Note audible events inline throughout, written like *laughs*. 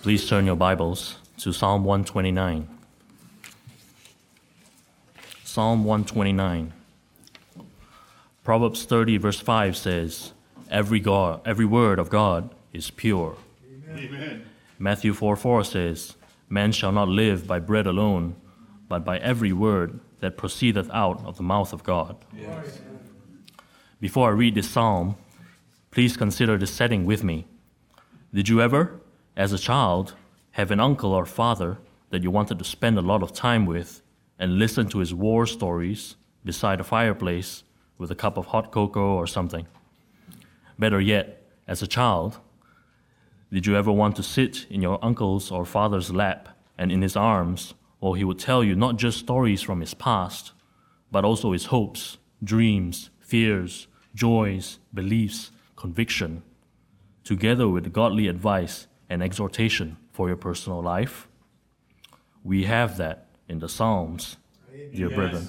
Please turn your Bibles to Psalm 129. Psalm 129. Proverbs 30, verse 5 says, Every, God, every word of God is pure. Amen. Matthew 4 4 says, Man shall not live by bread alone, but by every word that proceedeth out of the mouth of God. Yes. Before I read this psalm, please consider the setting with me. Did you ever, as a child, have an uncle or father that you wanted to spend a lot of time with and listen to his war stories beside a fireplace with a cup of hot cocoa or something? Better yet, as a child, did you ever want to sit in your uncle's or father's lap and in his arms, while he would tell you not just stories from his past, but also his hopes, dreams, fears, joys, beliefs, conviction, together with godly advice and exhortation for your personal life? We have that in the Psalms, dear yes. brethren.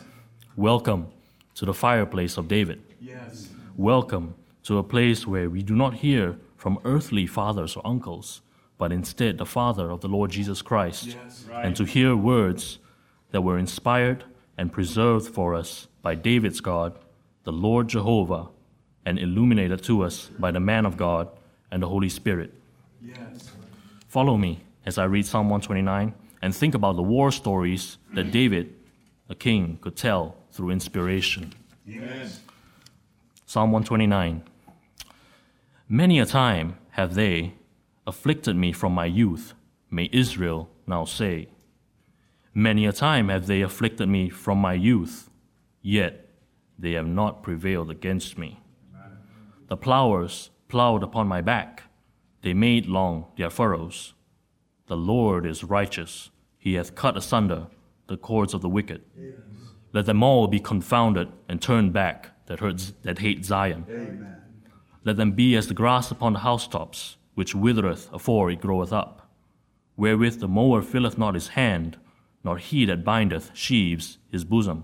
Welcome to the fireplace of David. Yes. Welcome to a place where we do not hear from earthly fathers or uncles, but instead the Father of the Lord Jesus Christ, yes. right. and to hear words that were inspired and preserved for us by David's God, the Lord Jehovah, and illuminated to us by the man of God and the Holy Spirit. Yes. Follow me as I read Psalm 129 and think about the war stories that David, a king, could tell through inspiration. Yes. Psalm 129 Many a time have they afflicted me from my youth, may Israel now say. Many a time have they afflicted me from my youth, yet they have not prevailed against me. The plowers plowed upon my back, they made long their furrows. The Lord is righteous, he hath cut asunder the cords of the wicked. Yes. Let them all be confounded and turned back that, hurts, that hate Zion. Amen. Let them be as the grass upon the housetops, which withereth afore it groweth up, wherewith the mower filleth not his hand, nor he that bindeth sheaves his bosom.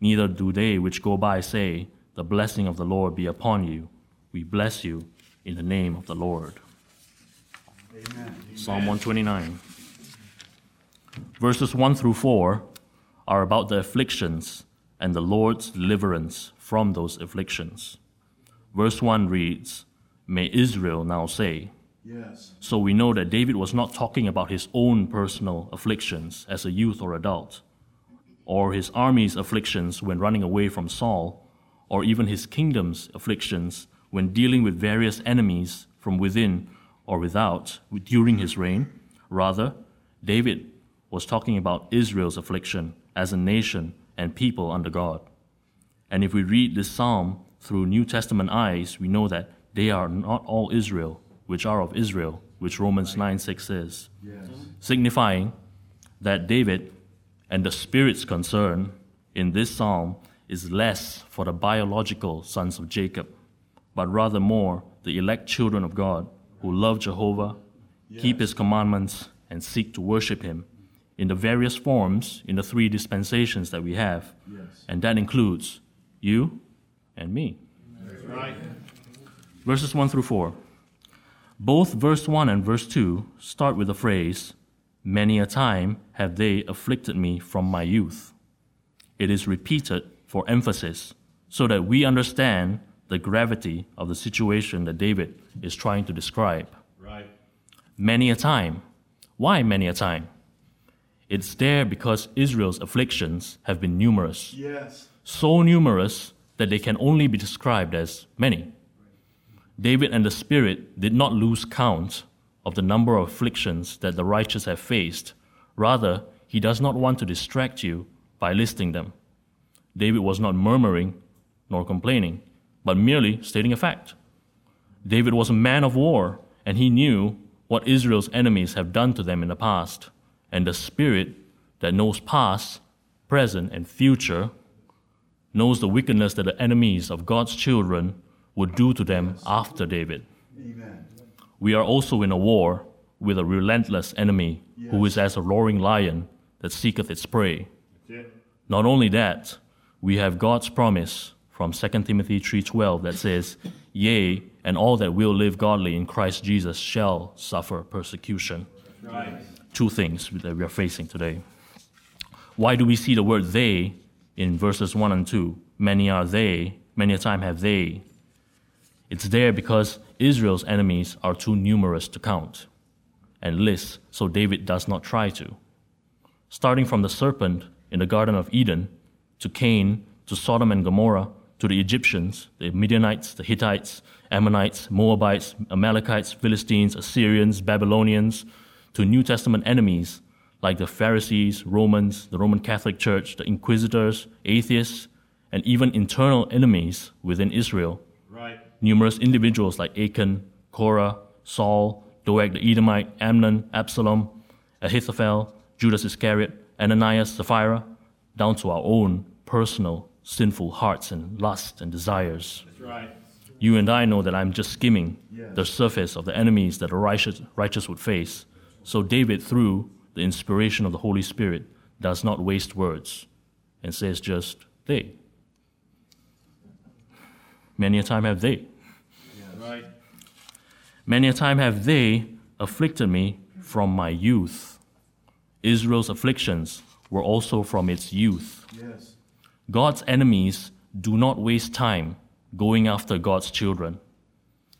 Neither do they which go by say, The blessing of the Lord be upon you. We bless you in the name of the Lord. Psalm 129. Verses 1 through 4 are about the afflictions and the Lord's deliverance from those afflictions. Verse 1 reads, May Israel now say. Yes. So we know that David was not talking about his own personal afflictions as a youth or adult, or his army's afflictions when running away from Saul, or even his kingdom's afflictions when dealing with various enemies from within or without during his reign. Rather, David was talking about Israel's affliction as a nation and people under God. And if we read this psalm through New Testament eyes, we know that they are not all Israel, which are of Israel, which Romans 9 6 says, yes. signifying that David and the Spirit's concern in this psalm is less for the biological sons of Jacob but rather more the elect children of God who love Jehovah, yes. keep his commandments, and seek to worship him in the various forms in the three dispensations that we have. Yes. And that includes you and me. Right. Verses 1 through 4. Both verse 1 and verse 2 start with the phrase, Many a time have they afflicted me from my youth. It is repeated for emphasis so that we understand the gravity of the situation that David is trying to describe. Right. Many a time. Why many a time? It's there because Israel's afflictions have been numerous. Yes. So numerous that they can only be described as many. David and the Spirit did not lose count of the number of afflictions that the righteous have faced. Rather, he does not want to distract you by listing them. David was not murmuring nor complaining but merely stating a fact. David was a man of war, and he knew what Israel's enemies have done to them in the past. And the Spirit that knows past, present, and future knows the wickedness that the enemies of God's children would do to them after David. Amen. We are also in a war with a relentless enemy yes. who is as a roaring lion that seeketh its prey. Not only that, we have God's promise from 2 Timothy 3:12 that says, "Yea, and all that will live godly in Christ Jesus shall suffer persecution." Right. Two things that we are facing today. Why do we see the word they in verses 1 and 2? Many are they, many a time have they. It's there because Israel's enemies are too numerous to count and list, so David does not try to. Starting from the serpent in the Garden of Eden to Cain to Sodom and Gomorrah to the Egyptians, the Midianites, the Hittites, Ammonites, Moabites, Amalekites, Philistines, Assyrians, Babylonians, to New Testament enemies like the Pharisees, Romans, the Roman Catholic Church, the inquisitors, atheists, and even internal enemies within Israel. Right. Numerous individuals like Achan, Korah, Saul, Doeg the Edomite, Amnon, Absalom, Ahithophel, Judas Iscariot, Ananias, Sapphira, down to our own personal sinful hearts and lusts and desires. Right. You and I know that I'm just skimming yes. the surface of the enemies that the righteous, righteous would face. So David, through the inspiration of the Holy Spirit, does not waste words and says just they. Many a time have they. Right. Many a time have they afflicted me from my youth. Israel's afflictions were also from its youth. Yes. God's enemies do not waste time going after God's children.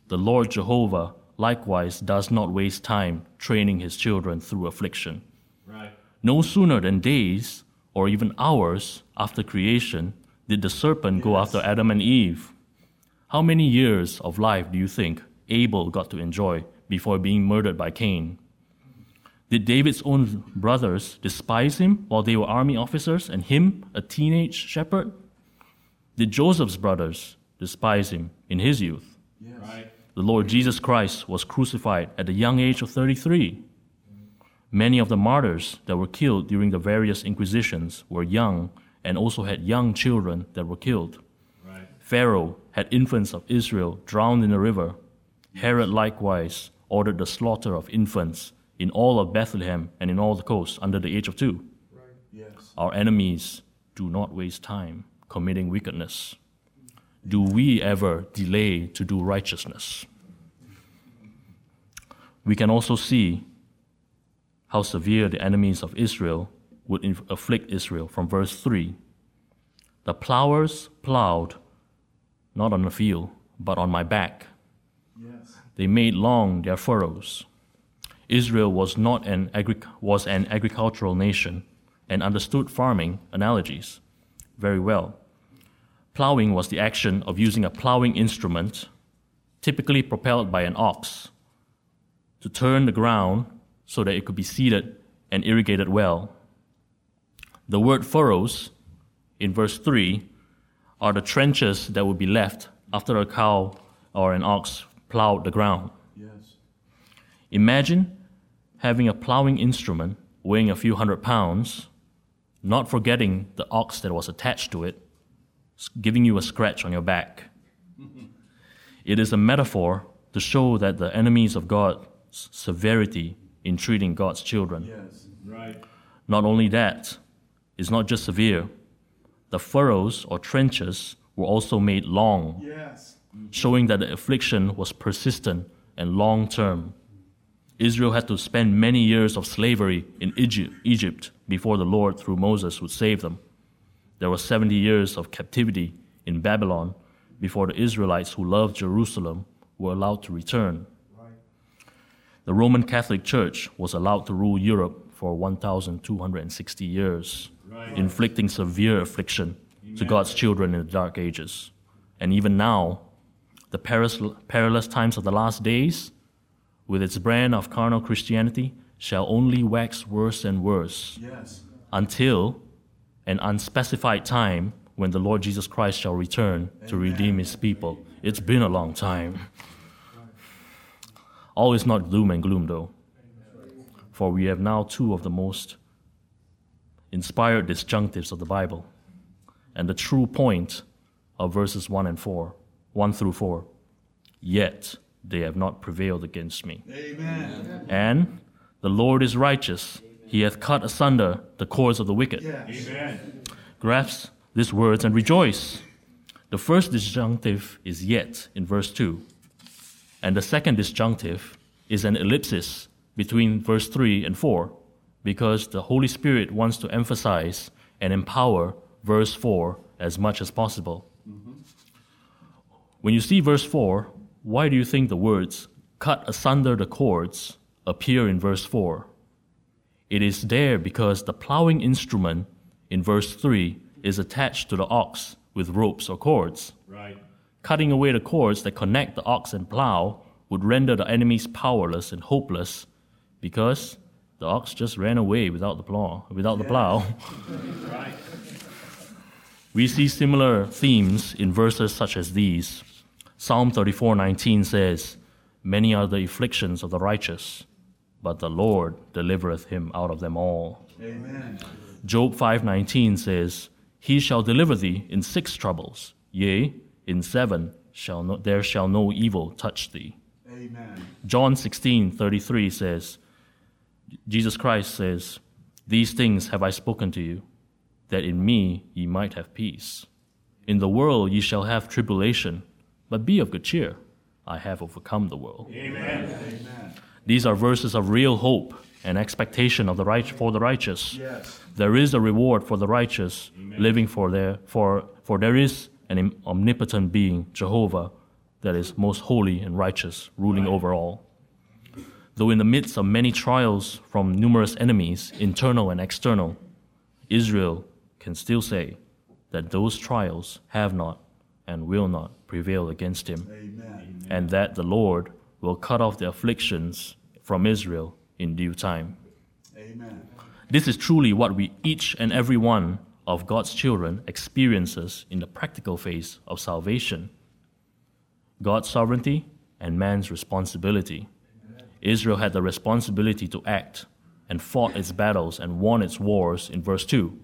The Lord Jehovah likewise does not waste time training his children through affliction. Right. No sooner than days or even hours after creation did the serpent yes. go after Adam and Eve. How many years of life do you think Abel got to enjoy before being murdered by Cain? Did David's own brothers despise him while they were army officers and him, a teenage shepherd? Did Joseph's brothers despise him in his youth? Yes. Right. The Lord Jesus Christ was crucified at the young age of 33. Many of the martyrs that were killed during the various inquisitions were young and also had young children that were killed. Right. Pharaoh had infants of Israel drowned in the river Herod likewise ordered the slaughter of infants in all of Bethlehem and in all the coast under the age of two. Right. Yes. Our enemies do not waste time committing wickedness. Do we ever delay to do righteousness? We can also see how severe the enemies of Israel would afflict Israel from verse 3. The plowers plowed not on the field, but on my back Yes. they made long their furrows. Israel was not an agri- was an agricultural nation and understood farming analogies very well. Plowing was the action of using a plowing instrument, typically propelled by an ox, to turn the ground so that it could be seeded and irrigated well. The word furrows in verse 3 are the trenches that would be left after a cow or an ox plowed the ground. Imagine having a plowing instrument weighing a few hundred pounds, not forgetting the ox that was attached to it, giving you a scratch on your back. *laughs* it is a metaphor to show that the enemies of God's severity in treating God's children. Yes. Right. Not only that, it's not just severe. The furrows or trenches were also made long. Yes showing that the affliction was persistent and long term. Israel had to spend many years of slavery in Egypt before the Lord, through Moses, would save them. There were 70 years of captivity in Babylon before the Israelites who loved Jerusalem were allowed to return. The Roman Catholic Church was allowed to rule Europe for 1,260 years, right. inflicting severe affliction Amen. to God's children in the Dark Ages. And even now, the perilous times of the last days, with its brand of carnal Christianity, shall only wax worse and worse yes. until an unspecified time when the Lord Jesus Christ shall return Amen. to redeem his people. It's been a long time. All is not gloom and gloom, though, for we have now two of the most inspired disjunctives of the Bible and the true point of verses 1 and 4. 1 through 4. Yet they have not prevailed against me. Amen. And the Lord is righteous. He hath cut asunder the cords of the wicked. Yes. Amen. Grasp these words and rejoice. The first disjunctive is yet in verse 2. And the second disjunctive is an ellipsis between verse 3 and 4 because the Holy Spirit wants to emphasize and empower verse 4 as much as possible. Mm-hmm. When you see verse 4, why do you think the words cut asunder the cords appear in verse 4? It is there because the plowing instrument in verse 3 is attached to the ox with ropes or cords. Right. Cutting away the cords that connect the ox and plow would render the enemies powerless and hopeless because the ox just ran away without the plow. Without the plow. *laughs* right. We see similar themes in verses such as these. Psalm 34:19 says, "Many are the afflictions of the righteous, but the Lord delivereth him out of them all." Amen. Job 5:19 says, "He shall deliver thee in six troubles; yea, in seven shall no, there shall no evil touch thee." Amen. John 16:33 says, Jesus Christ says, These things have I spoken to you, that in me ye might have peace. In the world ye shall have tribulation, but be of good cheer. I have overcome the world. Amen. Amen. These are verses of real hope and expectation of the right for the righteous. Yes. There is a reward for the righteous Amen. living for their for for there is an omnipotent being, Jehovah, that is most holy and righteous, ruling right. over all. Though in the midst of many trials from numerous enemies, internal and external, Israel can still say that those trials have not and will not prevail against him, Amen. and that the Lord will cut off the afflictions from Israel in due time. Amen. This is truly what we each and every one of God's children experiences in the practical phase of salvation. God's sovereignty and man's responsibility. Israel had the responsibility to act and fought its battles and won its wars in verse 2.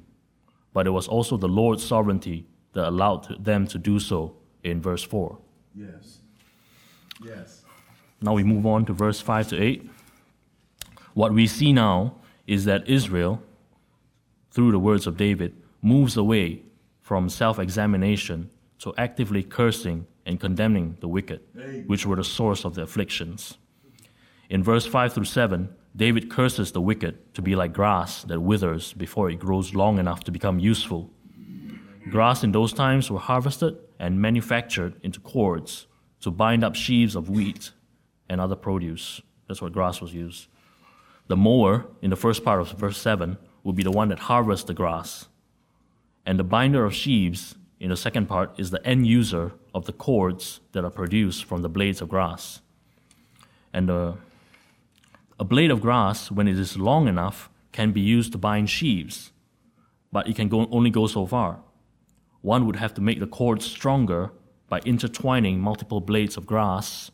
But it was also the Lord's sovereignty that allowed them to do so in verse 4. Yes. Yes. Now we move on to verse 5 to 8. What we see now is that Israel, through the words of David, moves away from self examination to actively cursing and condemning the wicked, which were the source of the afflictions. In verse 5 through 7, David curses the wicked to be like grass that withers before it grows long enough to become useful. Grass in those times were harvested and manufactured into cords to bind up sheaves of wheat and other produce. That's what grass was used. The mower, in the first part of verse 7, will be the one that harvests the grass. And the binder of sheaves, in the second part, is the end user of the cords that are produced from the blades of grass. And the a blade of grass, when it is long enough, can be used to bind sheaves, but it can go, only go so far. One would have to make the cord stronger by intertwining multiple blades of grass.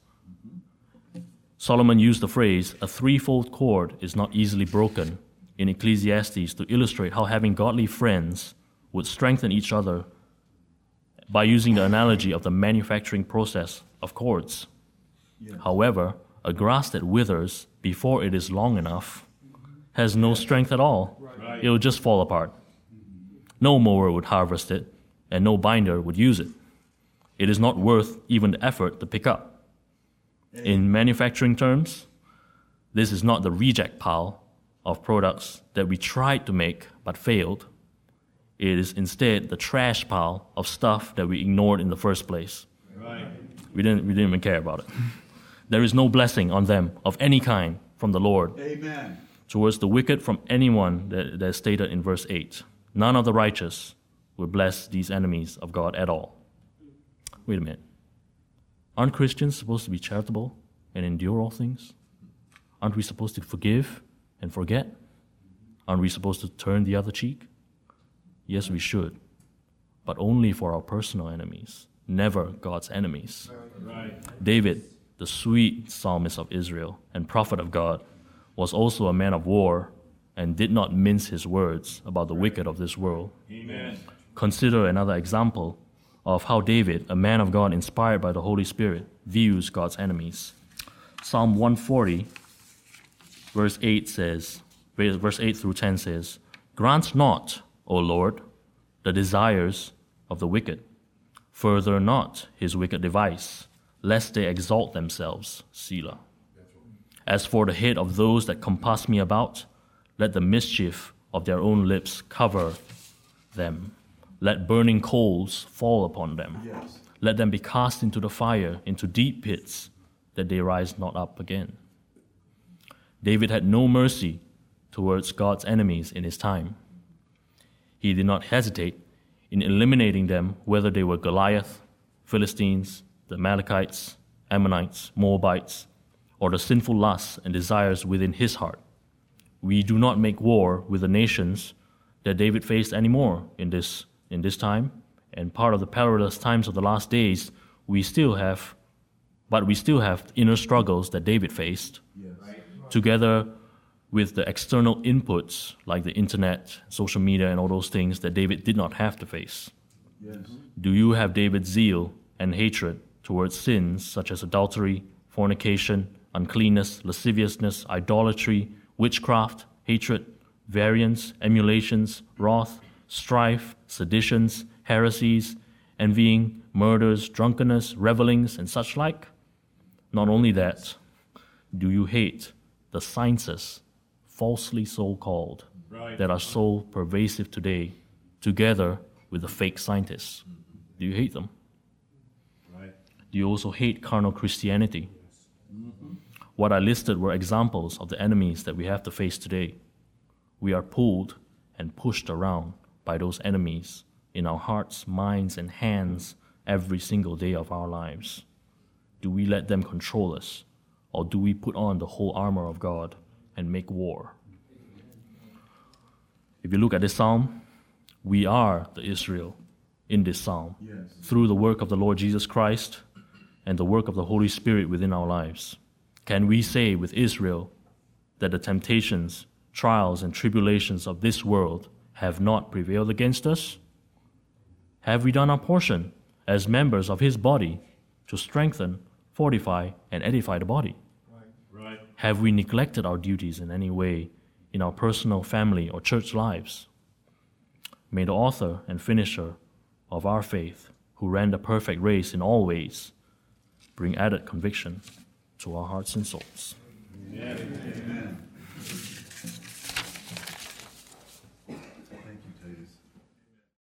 Solomon used the phrase, a threefold cord is not easily broken, in Ecclesiastes to illustrate how having godly friends would strengthen each other by using the analogy of the manufacturing process of cords. However, a grass that withers before it is long enough has no strength at all. Right. It will just fall apart. No mower would harvest it, and no binder would use it. It is not worth even the effort to pick up. In manufacturing terms, this is not the reject pile of products that we tried to make but failed. It is instead the trash pile of stuff that we ignored in the first place. Right. We, didn't, we didn't even care about it. *laughs* There is no blessing on them of any kind from the Lord. Amen. Towards the wicked from anyone that, that is stated in verse 8. None of the righteous will bless these enemies of God at all. Wait a minute. Aren't Christians supposed to be charitable and endure all things? Aren't we supposed to forgive and forget? Aren't we supposed to turn the other cheek? Yes, we should, but only for our personal enemies, never God's enemies. Right. David the sweet psalmist of Israel and prophet of God, was also a man of war and did not mince his words about the wicked of this world. Amen. Consider another example of how David, a man of God inspired by the Holy Spirit, views God's enemies. Psalm 140, verse 8 says, verse 8 through 10 says, Grant not, O Lord, the desires of the wicked, further not his wicked device lest they exalt themselves. Selah. As for the head of those that compass me about, let the mischief of their own lips cover them. Let burning coals fall upon them. Yes. Let them be cast into the fire, into deep pits, that they rise not up again. David had no mercy towards God's enemies in his time. He did not hesitate in eliminating them, whether they were Goliath, Philistines, the Amalekites, Ammonites, Moabites, or the sinful lusts and desires within his heart. We do not make war with the nations that David faced anymore in this, in this time, and part of the perilous times of the last days, we still have, but we still have inner struggles that David faced, yes. together with the external inputs like the internet, social media, and all those things that David did not have to face. Yes. Mm-hmm. Do you have David's zeal and hatred towards sins such as adultery, fornication, uncleanness, lasciviousness, idolatry, witchcraft, hatred, variance, emulations, wrath, strife, seditions, heresies, envying, murders, drunkenness, revelings, and such like? Not only that, do you hate the sciences, falsely so called, right. that are so pervasive today, together with the fake scientists? Do you hate them? Right. Do you also hate carnal Christianity? Mm-hmm. What I listed were examples of the enemies that we have to face today. We are pulled and pushed around by those enemies in our hearts, minds, and hands every single day of our lives. Do we let them control us, or do we put on the whole armor of God and make war? If you look at this psalm, we are the Israel in this psalm yes. through the work of the Lord Jesus Christ and the work of the Holy Spirit within our lives. Can we say with Israel that the temptations, trials, and tribulations of this world have not prevailed against us? Have we done our portion as members of His body to strengthen, fortify, and edify the body? Right. Right. Have we neglected our duties in any way in our personal, family, or church lives? May the author and finisher of our faith, who ran the perfect race in all ways, bring added conviction to our hearts and souls. Amen.